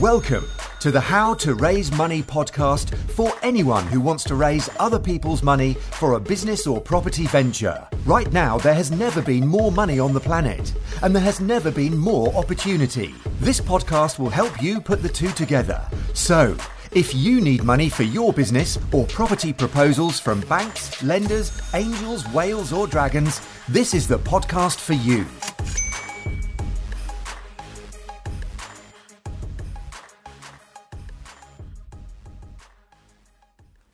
Welcome to the How to Raise Money podcast for anyone who wants to raise other people's money for a business or property venture. Right now, there has never been more money on the planet, and there has never been more opportunity. This podcast will help you put the two together. So, if you need money for your business or property proposals from banks, lenders, angels, whales, or dragons, this is the podcast for you.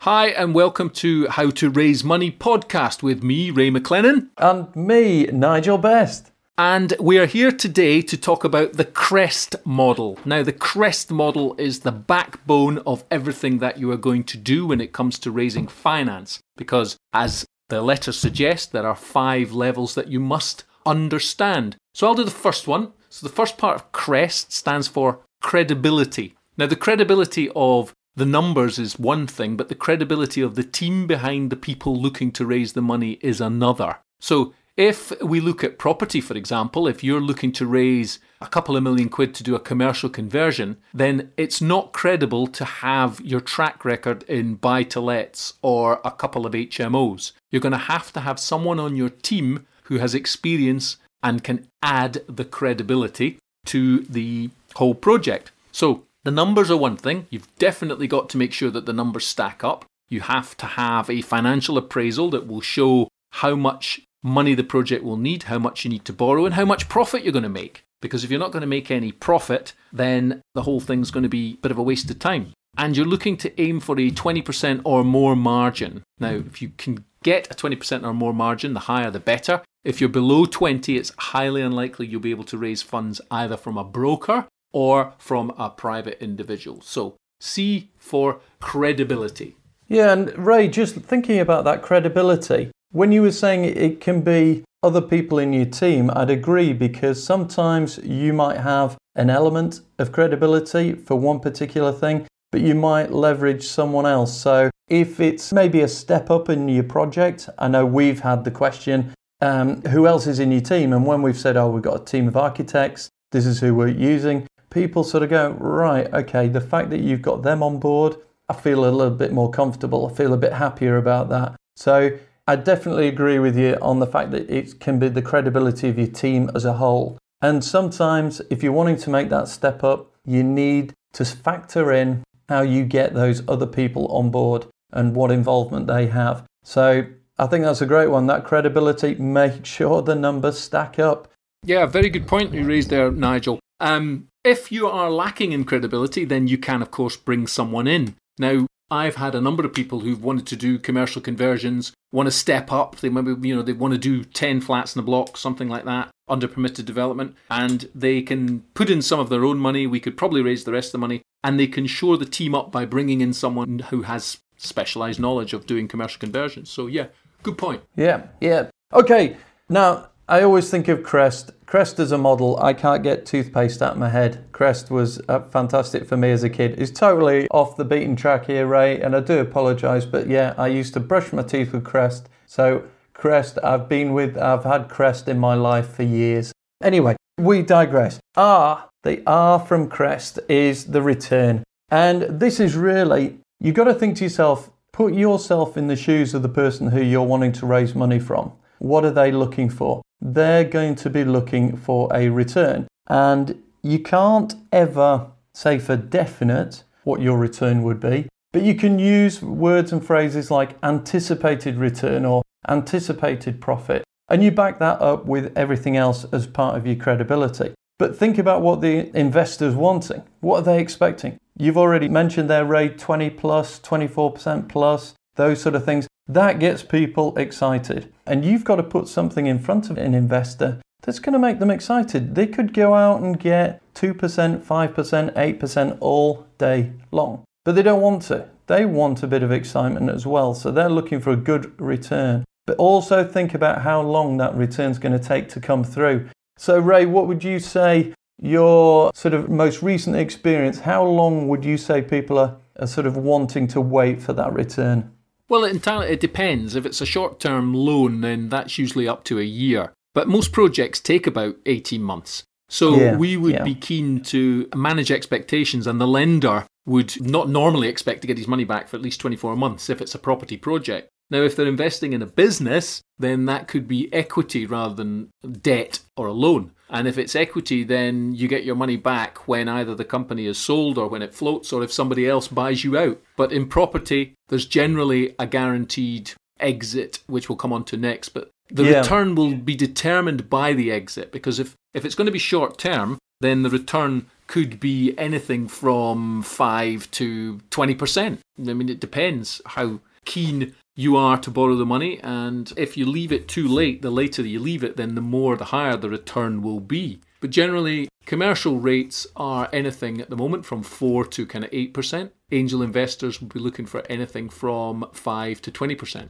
Hi, and welcome to How to Raise Money podcast with me, Ray McLennan. And me, Nigel Best. And we are here today to talk about the CREST model. Now, the CREST model is the backbone of everything that you are going to do when it comes to raising finance. Because, as the letter suggests, there are five levels that you must understand. So, I'll do the first one. So, the first part of CREST stands for credibility. Now, the credibility of the numbers is one thing, but the credibility of the team behind the people looking to raise the money is another. So, if we look at property, for example, if you're looking to raise a couple of million quid to do a commercial conversion, then it's not credible to have your track record in buy to lets or a couple of HMOs. You're going to have to have someone on your team who has experience and can add the credibility to the whole project. So, the numbers are one thing. You've definitely got to make sure that the numbers stack up. You have to have a financial appraisal that will show how much money the project will need, how much you need to borrow, and how much profit you're going to make. Because if you're not going to make any profit, then the whole thing's going to be a bit of a waste of time. And you're looking to aim for a 20% or more margin. Now, if you can get a 20% or more margin, the higher the better. If you're below 20, it's highly unlikely you'll be able to raise funds either from a broker or from a private individual. So, C for credibility. Yeah, and Ray, just thinking about that credibility, when you were saying it can be other people in your team, I'd agree because sometimes you might have an element of credibility for one particular thing, but you might leverage someone else. So if it's maybe a step up in your project, I know we've had the question, um, who else is in your team? And when we've said, oh, we've got a team of architects, this is who we're using, people sort of go, right, okay, the fact that you've got them on board, I feel a little bit more comfortable. I feel a bit happier about that. So I definitely agree with you on the fact that it can be the credibility of your team as a whole. And sometimes, if you're wanting to make that step up, you need to factor in how you get those other people on board and what involvement they have. So I think that's a great one. That credibility, make sure the numbers stack up. Yeah, very good point you raised there, Nigel. Um, if you are lacking in credibility, then you can, of course, bring someone in. Now, I've had a number of people who've wanted to do commercial conversions, want to step up. They maybe, you know, they want to do 10 flats in a block, something like that, under permitted development, and they can put in some of their own money. We could probably raise the rest of the money, and they can shore the team up by bringing in someone who has specialized knowledge of doing commercial conversions. So, yeah, good point. Yeah, yeah. Okay, now I always think of Crest. Crest as a model, I can't get toothpaste out of my head. Crest was uh, fantastic for me as a kid. It's totally off the beaten track here, Ray, and I do apologise, but yeah, I used to brush my teeth with Crest. So, Crest, I've been with, I've had Crest in my life for years. Anyway, we digress. R, the R from Crest is the return. And this is really, you've got to think to yourself, put yourself in the shoes of the person who you're wanting to raise money from. What are they looking for? They're going to be looking for a return. And you can't ever say for definite what your return would be, but you can use words and phrases like anticipated return or anticipated profit. And you back that up with everything else as part of your credibility. But think about what the investor's wanting. What are they expecting? You've already mentioned their rate 20 plus, 24% plus, those sort of things. That gets people excited. And you've got to put something in front of an investor that's going to make them excited. They could go out and get 2%, 5%, 8% all day long, but they don't want to. They want a bit of excitement as well. So they're looking for a good return. But also think about how long that return is going to take to come through. So, Ray, what would you say your sort of most recent experience? How long would you say people are, are sort of wanting to wait for that return? Well, it entirely it depends. If it's a short-term loan, then that's usually up to a year. But most projects take about 18 months. So Yeah, we would yeah. be keen to manage expectations, and the lender would not normally expect to get his money back for at least 24 months if it's a property project. Now, if they're investing in a business, then that could be equity rather than debt or a loan. And if it's equity, then you get your money back when either the company is sold or when it floats or if somebody else buys you out. But in property, there's generally a guaranteed exit, which we'll come on to next. But the Yeah. return will be determined by the exit because if, if it's going to be short term, then the return could be anything from 5 to 20%. I mean, it depends how keen you are to borrow the money. And if you leave it too late, the later you leave it, then the more, the higher the return will be. But generally, commercial rates are anything at the moment from 4 to kind of 8%. Angel investors would be looking for anything from 5 to 20%.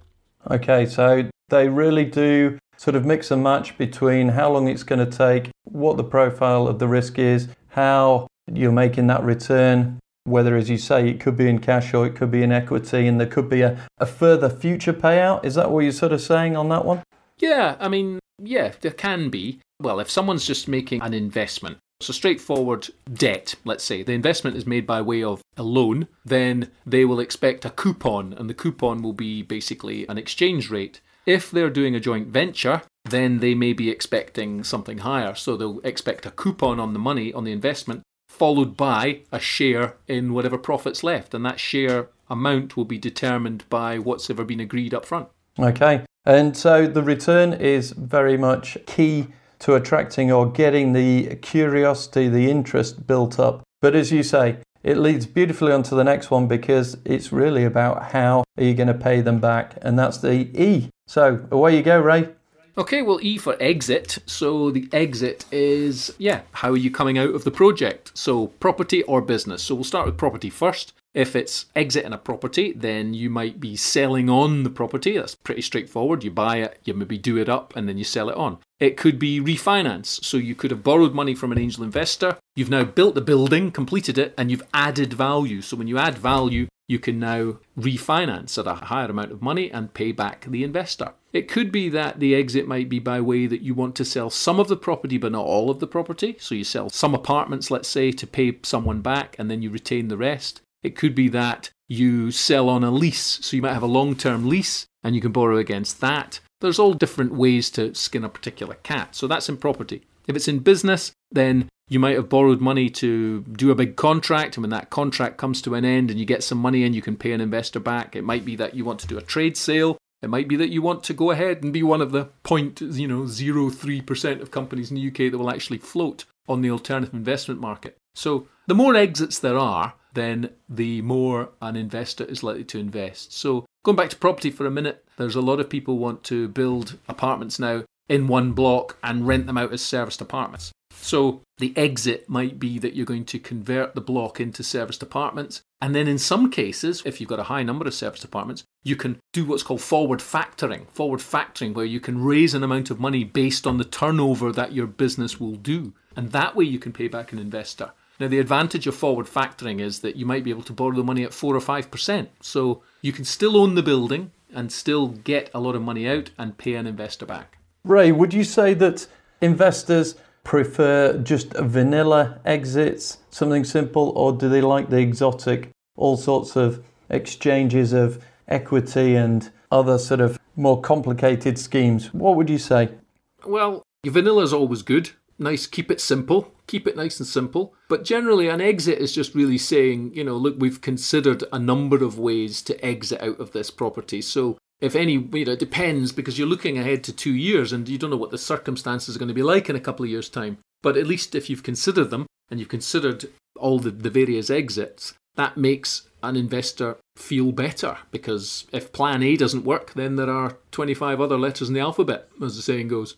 Okay, so they really do sort of mix and match between how long it's going to take, what the profile of the risk is, how you're making that return, whether, as you say, it could be in cash or it could be in equity, and there could be a, a further future payout. Is that what you're sort of saying on that one? Yeah, I mean, yeah, there can be. Well, if someone's just making an investment, so straightforward debt, let's say, the investment is made by way of a loan, then they will expect a coupon, and the coupon will be basically an exchange rate. If they're doing a joint venture, then they may be expecting something higher. So they'll expect a coupon on the money, on the investment, followed by a share in whatever profits left. And that share amount will be determined by what's ever been agreed up front. Okay, and so the return is very much key to attracting or getting the curiosity, the interest built up. But as you say, it leads beautifully onto the next one because it's really about how are you going to pay them back, and that's the E. So away you go, Ray. Okay, well, E for exit. So the exit is, yeah, how are you coming out of the project? So property or business. So we'll start with property first. If it's exit in a property, then you might be selling on the property. That's pretty straightforward. You buy it, you maybe do it up, and then you sell it on. It could be refinance. So you could have borrowed money from an angel investor. You've now built the building, completed it, and you've added value. So when you add value, you can now refinance at a higher amount of money and pay back the investor. It could be that the exit might be by way that you want to sell some of the property but not all of the property. So you sell some apartments, let's say, to pay someone back and then you retain the rest. It could be that you sell on a lease. So you might have a long term lease and you can borrow against that. There's all different ways to skin a particular cat. So that's in property. If it's in business, then you might have borrowed money to do a big contract, and when that contract comes to an end and you get some money and you can pay an investor back, it might be that you want to do a trade sale. It might be that you want to go ahead and be one of the point you know zero three percent of companies in the UK that will actually float on the alternative investment market. So the more exits there are, then the more an investor is likely to invest. So going back to property for a minute, there's a lot of people want to build apartments now in one block and rent them out as serviced apartments. So the exit might be that you're going to convert the block into serviced apartments. And then in some cases, if you've got a high number of serviced apartments, you can do what's called forward factoring. Forward factoring, where you can raise an amount of money based on the turnover that your business will do. And that way you can pay back an investor. Now, the advantage of forward factoring is that you might be able to borrow the money at 4 or 5%. So you can still own the building and still get a lot of money out and pay an investor back. Ray, would you say that investors prefer just vanilla exits, something simple, or do they like the exotic, all sorts of exchanges of equity and other sort of more complicated schemes? What would you say? Well, your vanilla is always good. Nice, keep it simple. Keep it nice and simple. But generally, an exit is just really saying, you know, look, we've considered a number of ways to exit out of this property. So, if any, you know, it depends because you're looking ahead to two years and you don't know what the circumstances are going to be like in a couple of years' time. But at least if you've considered them and you've considered all the, the various exits, that makes an investor feel better because if plan A doesn't work, then there are 25 other letters in the alphabet, as the saying goes.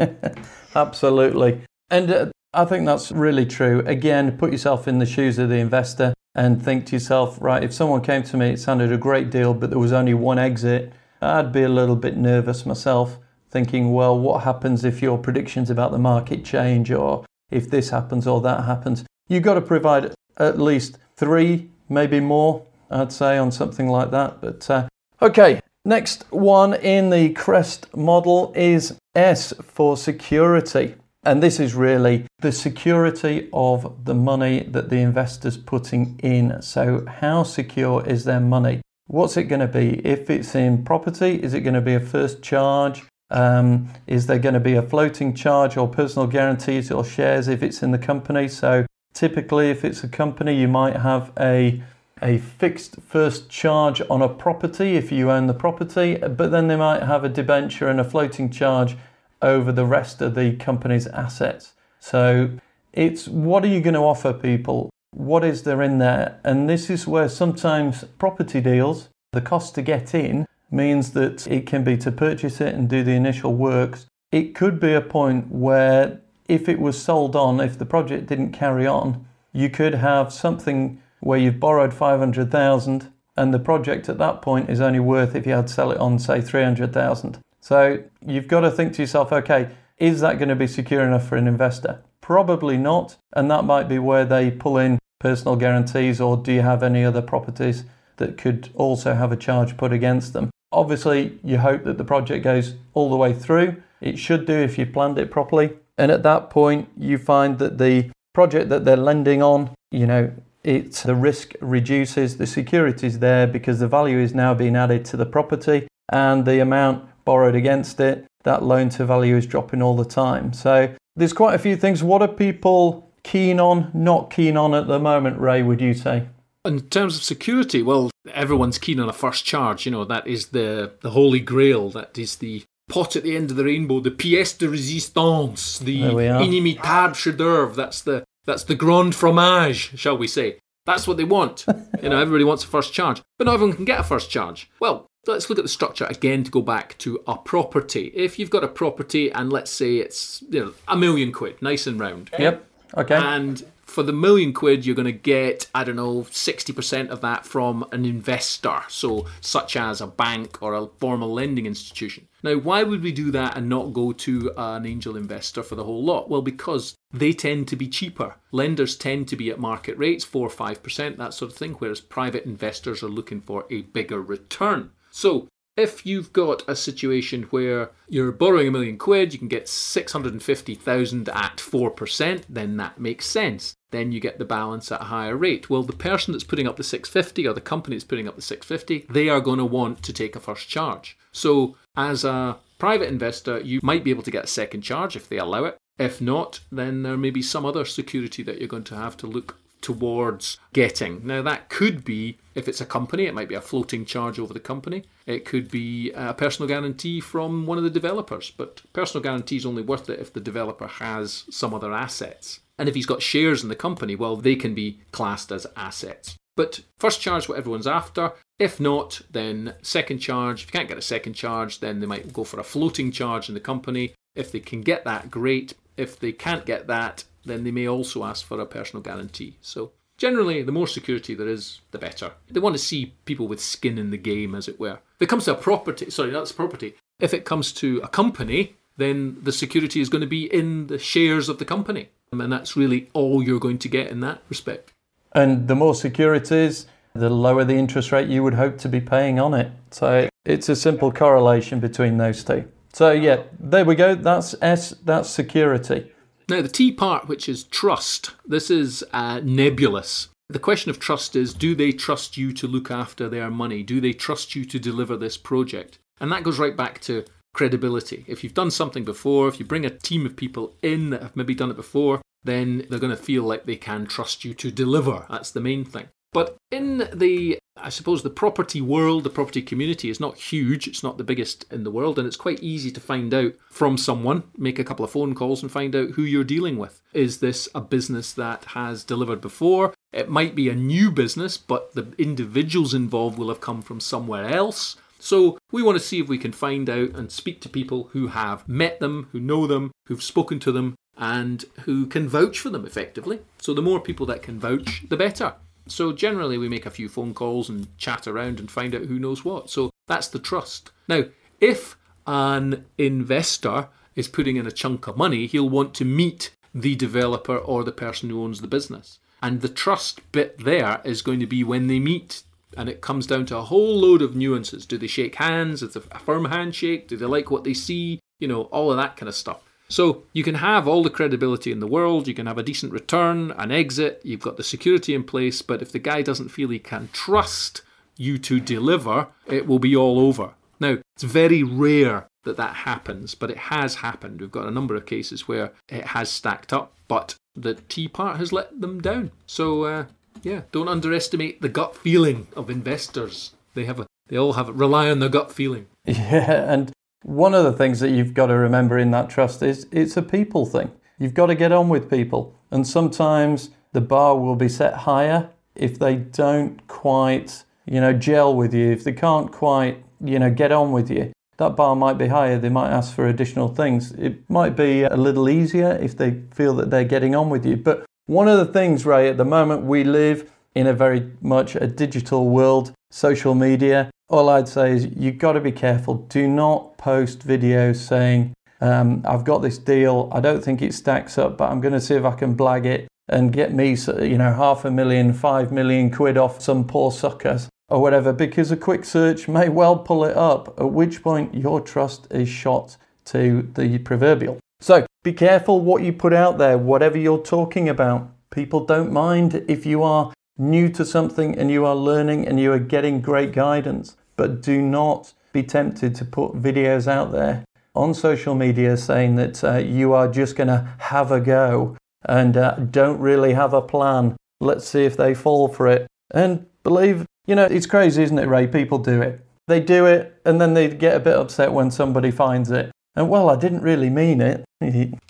Absolutely. And uh, I think that's really true. Again, put yourself in the shoes of the investor and think to yourself, right, if someone came to me, it sounded a great deal, but there was only one exit, I'd be a little bit nervous myself, thinking, well, what happens if your predictions about the market change or if this happens or that happens? You've got to provide at least three, maybe more, I'd say, on something like that. But uh, okay, next one in the CREST model is S for security. And this is really the security of the money that the investor's putting in. So, how secure is their money? What's it going to be? If it's in property, is it going to be a first charge? Um, is there going to be a floating charge or personal guarantees or shares if it's in the company? So, typically, if it's a company, you might have a a fixed first charge on a property if you own the property, but then they might have a debenture and a floating charge over the rest of the company's assets. So it's what are you going to offer people? What is there in there? And this is where sometimes property deals, the cost to get in means that it can be to purchase it and do the initial works. It could be a point where if it was sold on, if the project didn't carry on, you could have something where you've borrowed 500,000 and the project at that point is only worth if you had to sell it on say 300,000. So you've got to think to yourself, okay, is that going to be secure enough for an investor? Probably not, and that might be where they pull in personal guarantees or do you have any other properties that could also have a charge put against them? Obviously, you hope that the project goes all the way through. It should do if you've planned it properly. And at that point, you find that the project that they're lending on, you know, it the risk reduces, the security is there because the value is now being added to the property and the amount borrowed against it, that loan to value is dropping all the time. So there's quite a few things. What are people keen on, not keen on at the moment, Ray, would you say? In terms of security, well, everyone's keen on a first charge. You know, that is the, the holy grail. That is the pot at the end of the rainbow, the pièce de résistance, the inimitable chef d'oeuvre. That's the that's the grand fromage, shall we say. That's what they want. you know, everybody wants a first charge, but not everyone can get a first charge. Well, let's look at the structure again to go back to a property. If you've got a property and let's say it's you know a million quid, nice and round. Yep. Okay. And for the million quid, you're going to get, I don't know, 60% of that from an investor, so such as a bank or a formal lending institution. Now, why would we do that and not go to an angel investor for the whole lot? Well, because they tend to be cheaper. Lenders tend to be at market rates, 4 or 5%, that sort of thing, whereas private investors are looking for a bigger return. So, if you've got a situation where you're borrowing a million quid, you can get 650,000 at 4%, then that makes sense. Then you get the balance at a higher rate. Well, the person that's putting up the 650 or the company that's putting up the 650, they are going to want to take a first charge. So, as a private investor, you might be able to get a second charge if they allow it. If not, then there may be some other security that you're going to have to look towards getting. Now, that could be, if it's a company, it might be a floating charge over the company. It could be a personal guarantee from one of the developers, but personal guarantee is only worth it if the developer has some other assets. And if he's got shares in the company, well, they can be classed as assets. But first charge, what everyone's after. If not, then second charge. If you can't get a second charge, then they might go for a floating charge in the company. If they can get that, great. If they can't get that, then they may also ask for a personal guarantee. So generally, the more security there is, the better. They want to see people with skin in the game, as it were. If it comes to a property, sorry, that's property. If it comes to a company, then the security is going to be in the shares of the company. Um, and that's really all you're going to get in that respect. And the more securities, the lower the interest rate you would hope to be paying on it. So it's a simple correlation between those two. So yeah, there we go. That's S. That's security. Now, the T part, which is trust, this is uh, nebulous. The question of trust is do they trust you to look after their money? Do they trust you to deliver this project? And that goes right back to credibility. If you've done something before, if you bring a team of people in that have maybe done it before, then they're going to feel like they can trust you to deliver. That's the main thing. But in the, I suppose, the property world, the property community is not huge. It's not the biggest in the world. And it's quite easy to find out from someone, make a couple of phone calls and find out who you're dealing with. Is this a business that has delivered before? It might be a new business, but the individuals involved will have come from somewhere else. So we want to see if we can find out and speak to people who have met them, who know them, who've spoken to them, and who can vouch for them effectively. So the more people that can vouch, the better. So generally, we make a few phone calls and chat around and find out who knows what. So that's the trust. Now, if an investor is putting in a chunk of money, he'll want to meet the developer or the person who owns the business. And the trust bit there is going to be when they meet. And it comes down to a whole load of nuances. Do they shake hands? Is it a firm handshake? Do they like what they see? You know, all of that kind of stuff. So you can have all the credibility in the world, you can have a decent return, an exit, you've got the security in place, but if the guy doesn't feel he can trust you to deliver, it will be all over. Now, it's very rare that that happens, but it has happened. We've got a number of cases where it has stacked up, but the T part has let them down. So, uh, yeah, don't underestimate the gut feeling of investors. They have a, they all have a, rely on their gut feeling. Yeah, and one of the things that you've got to remember in that trust is it's a people thing. You've got to get on with people, and sometimes the bar will be set higher if they don't quite, you know, gel with you. If they can't quite, you know, get on with you, that bar might be higher. They might ask for additional things. It might be a little easier if they feel that they're getting on with you. But one of the things, Ray, at the moment we live in a very much a digital world, social media. All I'd say is you've got to be careful. Do not post videos saying, um, I've got this deal. I don't think it stacks up, but I'm going to see if I can blag it and get me, you know, half a million, five million quid off some poor suckers or whatever, because a quick search may well pull it up, at which point your trust is shot to the proverbial. So be careful what you put out there, whatever you're talking about. People don't mind if you are new to something and you are learning and you are getting great guidance, but do not be tempted to put videos out there on social media saying that uh, you are just going to have a go and uh, don't really have a plan. Let's see if they fall for it. And believe you know, it's crazy, isn't it, Ray? People do it. They do it and then they get a bit upset when somebody finds it. And well, I didn't really mean it.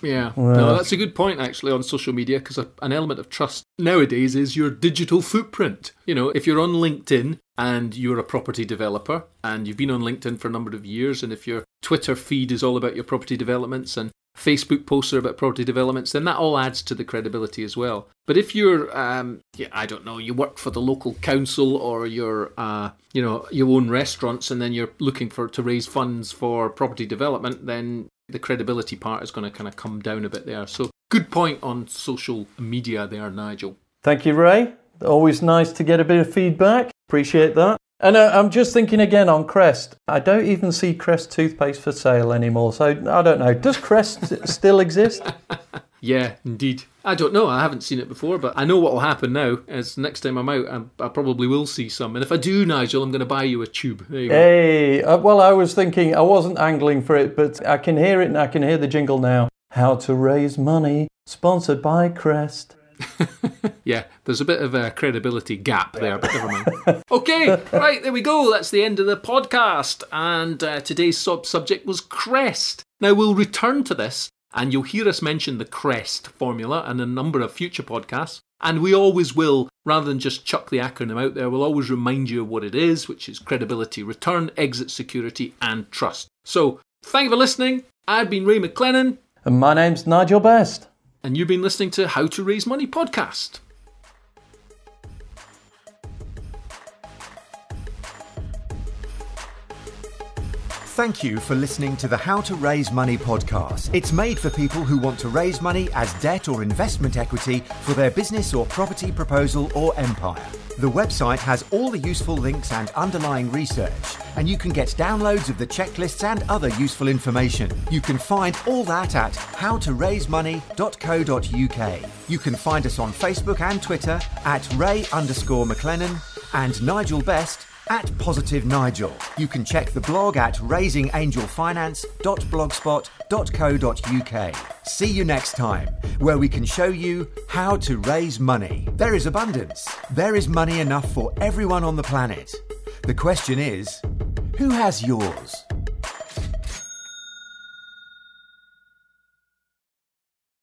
yeah, well, no, that's a good point actually on social media because an element of trust nowadays is your digital footprint. You know, if you're on LinkedIn and you're a property developer and you've been on LinkedIn for a number of years, and if your Twitter feed is all about your property developments and Facebook posts are about property developments, then that all adds to the credibility as well. But if you're, um, yeah, I don't know, you work for the local council or you're, uh, you know, you own restaurants and then you're looking for to raise funds for property development, then the credibility part is going to kind of come down a bit there. So good point on social media there, Nigel. Thank you, Ray. Always nice to get a bit of feedback. Appreciate that. And uh, I'm just thinking again on Crest. I don't even see Crest toothpaste for sale anymore. So I don't know. Does Crest still exist? Yeah, indeed. I don't know. I haven't seen it before, but I know what will happen now. As next time I'm out, I, I probably will see some. And if I do, Nigel, I'm going to buy you a tube. You hey, uh, well, I was thinking I wasn't angling for it, but I can hear it and I can hear the jingle now. How to raise money, sponsored by Crest. yeah, there's a bit of a credibility gap there, but never mind. okay, right, there we go. That's the end of the podcast. And uh, today's sub subject was Crest. Now, we'll return to this, and you'll hear us mention the Crest formula and a number of future podcasts. And we always will, rather than just chuck the acronym out there, we'll always remind you of what it is, which is credibility, return, exit security, and trust. So, thank you for listening. I've been Ray McLennan. And my name's Nigel Best and you've been listening to How to Raise Money podcast. Thank you for listening to the How to Raise Money podcast. It's made for people who want to raise money as debt or investment equity for their business or property proposal or empire. The website has all the useful links and underlying research, and you can get downloads of the checklists and other useful information. You can find all that at howtoraisemoney.co.uk. You can find us on Facebook and Twitter at Ray underscore McLennan and Nigel Best at Positive Nigel. You can check the blog at raisingangelfinance.blogspot.co.uk. See you next time, where we can show you how to raise money. There is abundance. There is money enough for everyone on the planet. The question is, who has yours?